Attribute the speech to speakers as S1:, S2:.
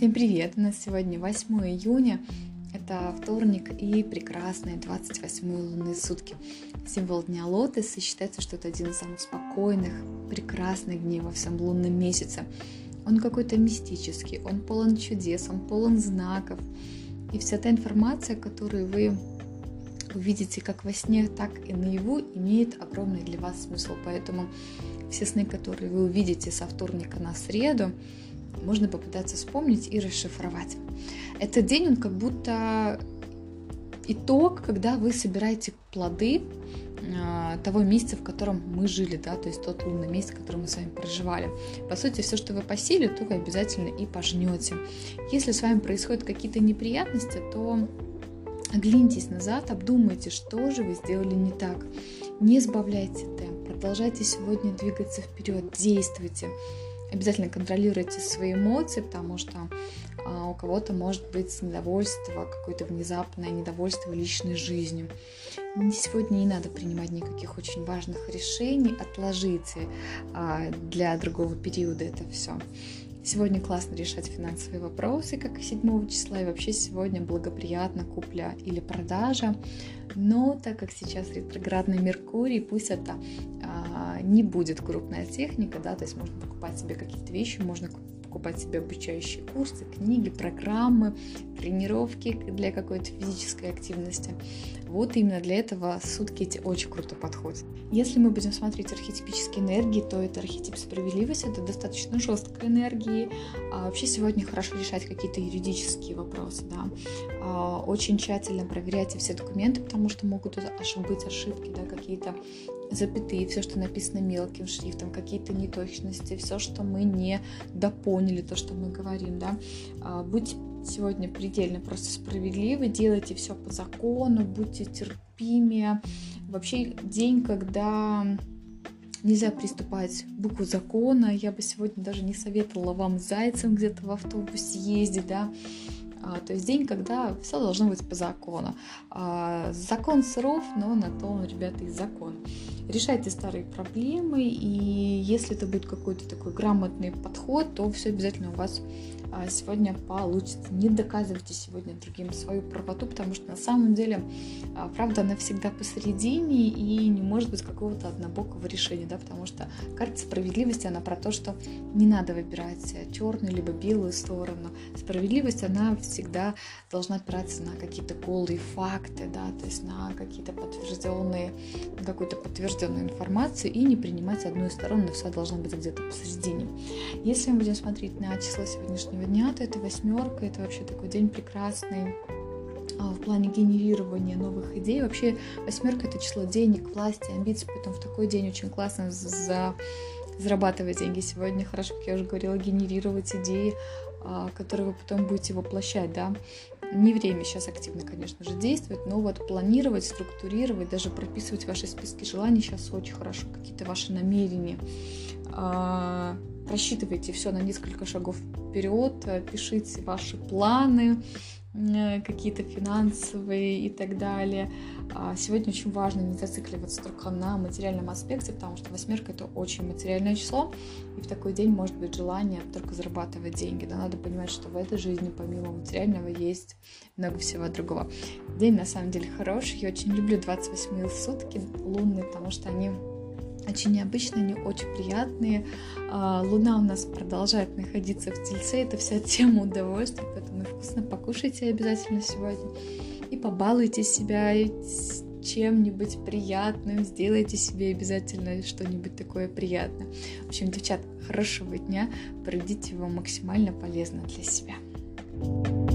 S1: Всем привет! У нас сегодня 8 июня, это вторник и прекрасные 28 лунные сутки. Символ дня лотос, и считается, что это один из самых спокойных, прекрасных дней во всем лунном месяце. Он какой-то мистический, он полон чудес, он полон знаков. И вся та информация, которую вы увидите как во сне, так и наяву, имеет огромный для вас смысл. Поэтому все сны, которые вы увидите со вторника на среду, можно попытаться вспомнить и расшифровать. Этот день, он как будто итог, когда вы собираете плоды э, того месяца, в котором мы жили, да, то есть тот лунный месяц, который мы с вами проживали. По сути, все, что вы посели, то вы обязательно и пожнете. Если с вами происходят какие-то неприятности, то оглянитесь назад, обдумайте, что же вы сделали не так. Не сбавляйте темп, продолжайте сегодня двигаться вперед, действуйте. Обязательно контролируйте свои эмоции, потому что а, у кого-то может быть недовольство, какое-то внезапное недовольство личной жизнью. Сегодня не надо принимать никаких очень важных решений, отложите а, для другого периода это все. Сегодня классно решать финансовые вопросы, как и 7 числа, и вообще сегодня благоприятно купля или продажа. Но так как сейчас ретроградный Меркурий, пусть это а, не будет крупная техника, да, то есть можно покупать себе какие-то вещи, можно покупать себе обучающие курсы, книги, программы, тренировки для какой-то физической активности. Вот именно для этого сутки эти очень круто подходят. Если мы будем смотреть архетипические энергии, то это архетип справедливости, это достаточно жесткая энергия. А вообще сегодня хорошо решать какие-то юридические вопросы, да. А, очень тщательно проверяйте все документы, потому что могут быть ошибки, да, какие-то запятые, все, что написано мелким шрифтом, какие-то неточности, все, что мы не допоняли, то, что мы говорим, да. А, будьте сегодня предельно просто справедливы, делайте все по закону, будьте терпимее. Вообще день, когда нельзя приступать к букву закона. Я бы сегодня даже не советовала вам зайцем где-то в автобусе ездить, да, а, то есть день, когда все должно быть по закону. А, закон суров, но на то он, ребята, и закон. Решайте старые проблемы, и если это будет какой-то такой грамотный подход, то все обязательно у вас а, сегодня получится. Не доказывайте сегодня другим свою правоту, потому что на самом деле а, правда она всегда посередине и не может быть какого-то однобокого решения, да, потому что карта справедливости, она про то, что не надо выбирать черную либо белую сторону. Справедливость, она всегда должна опираться на какие-то голые факты, да, то есть на какие-то подтвержденные, какую-то подтвержденную информацию и не принимать одну из сторон, но все должно быть где-то посередине. Если мы будем смотреть на число сегодняшнего сегодняшнего дня, то это восьмерка, это вообще такой день прекрасный а, в плане генерирования новых идей. Вообще восьмерка это число денег, власти, амбиций, поэтому в такой день очень классно за зарабатывать деньги сегодня. Хорошо, как я уже говорила, генерировать идеи, а, которые вы потом будете воплощать, да. Не время сейчас активно, конечно же, действовать, но вот планировать, структурировать, даже прописывать ваши списки желаний сейчас очень хорошо, какие-то ваши намерения. А, просчитывайте все на несколько шагов вперед, э, пишите ваши планы, какие-то финансовые и так далее. А сегодня очень важно не зацикливаться только на материальном аспекте, потому что восьмерка это очень материальное число, и в такой день может быть желание только зарабатывать деньги. Да, надо понимать, что в этой жизни помимо материального есть много всего другого. День на самом деле хороший, я очень люблю 28 сутки лунные, потому что они очень необычные, они очень приятные. А, луна у нас продолжает находиться в Тельце, это вся тема удовольствия, поэтому вкусно покушайте обязательно сегодня и побалуйте себя чем-нибудь приятным, сделайте себе обязательно что-нибудь такое приятное. В общем, девчат, хорошего дня, проведите его максимально полезно для себя. thank you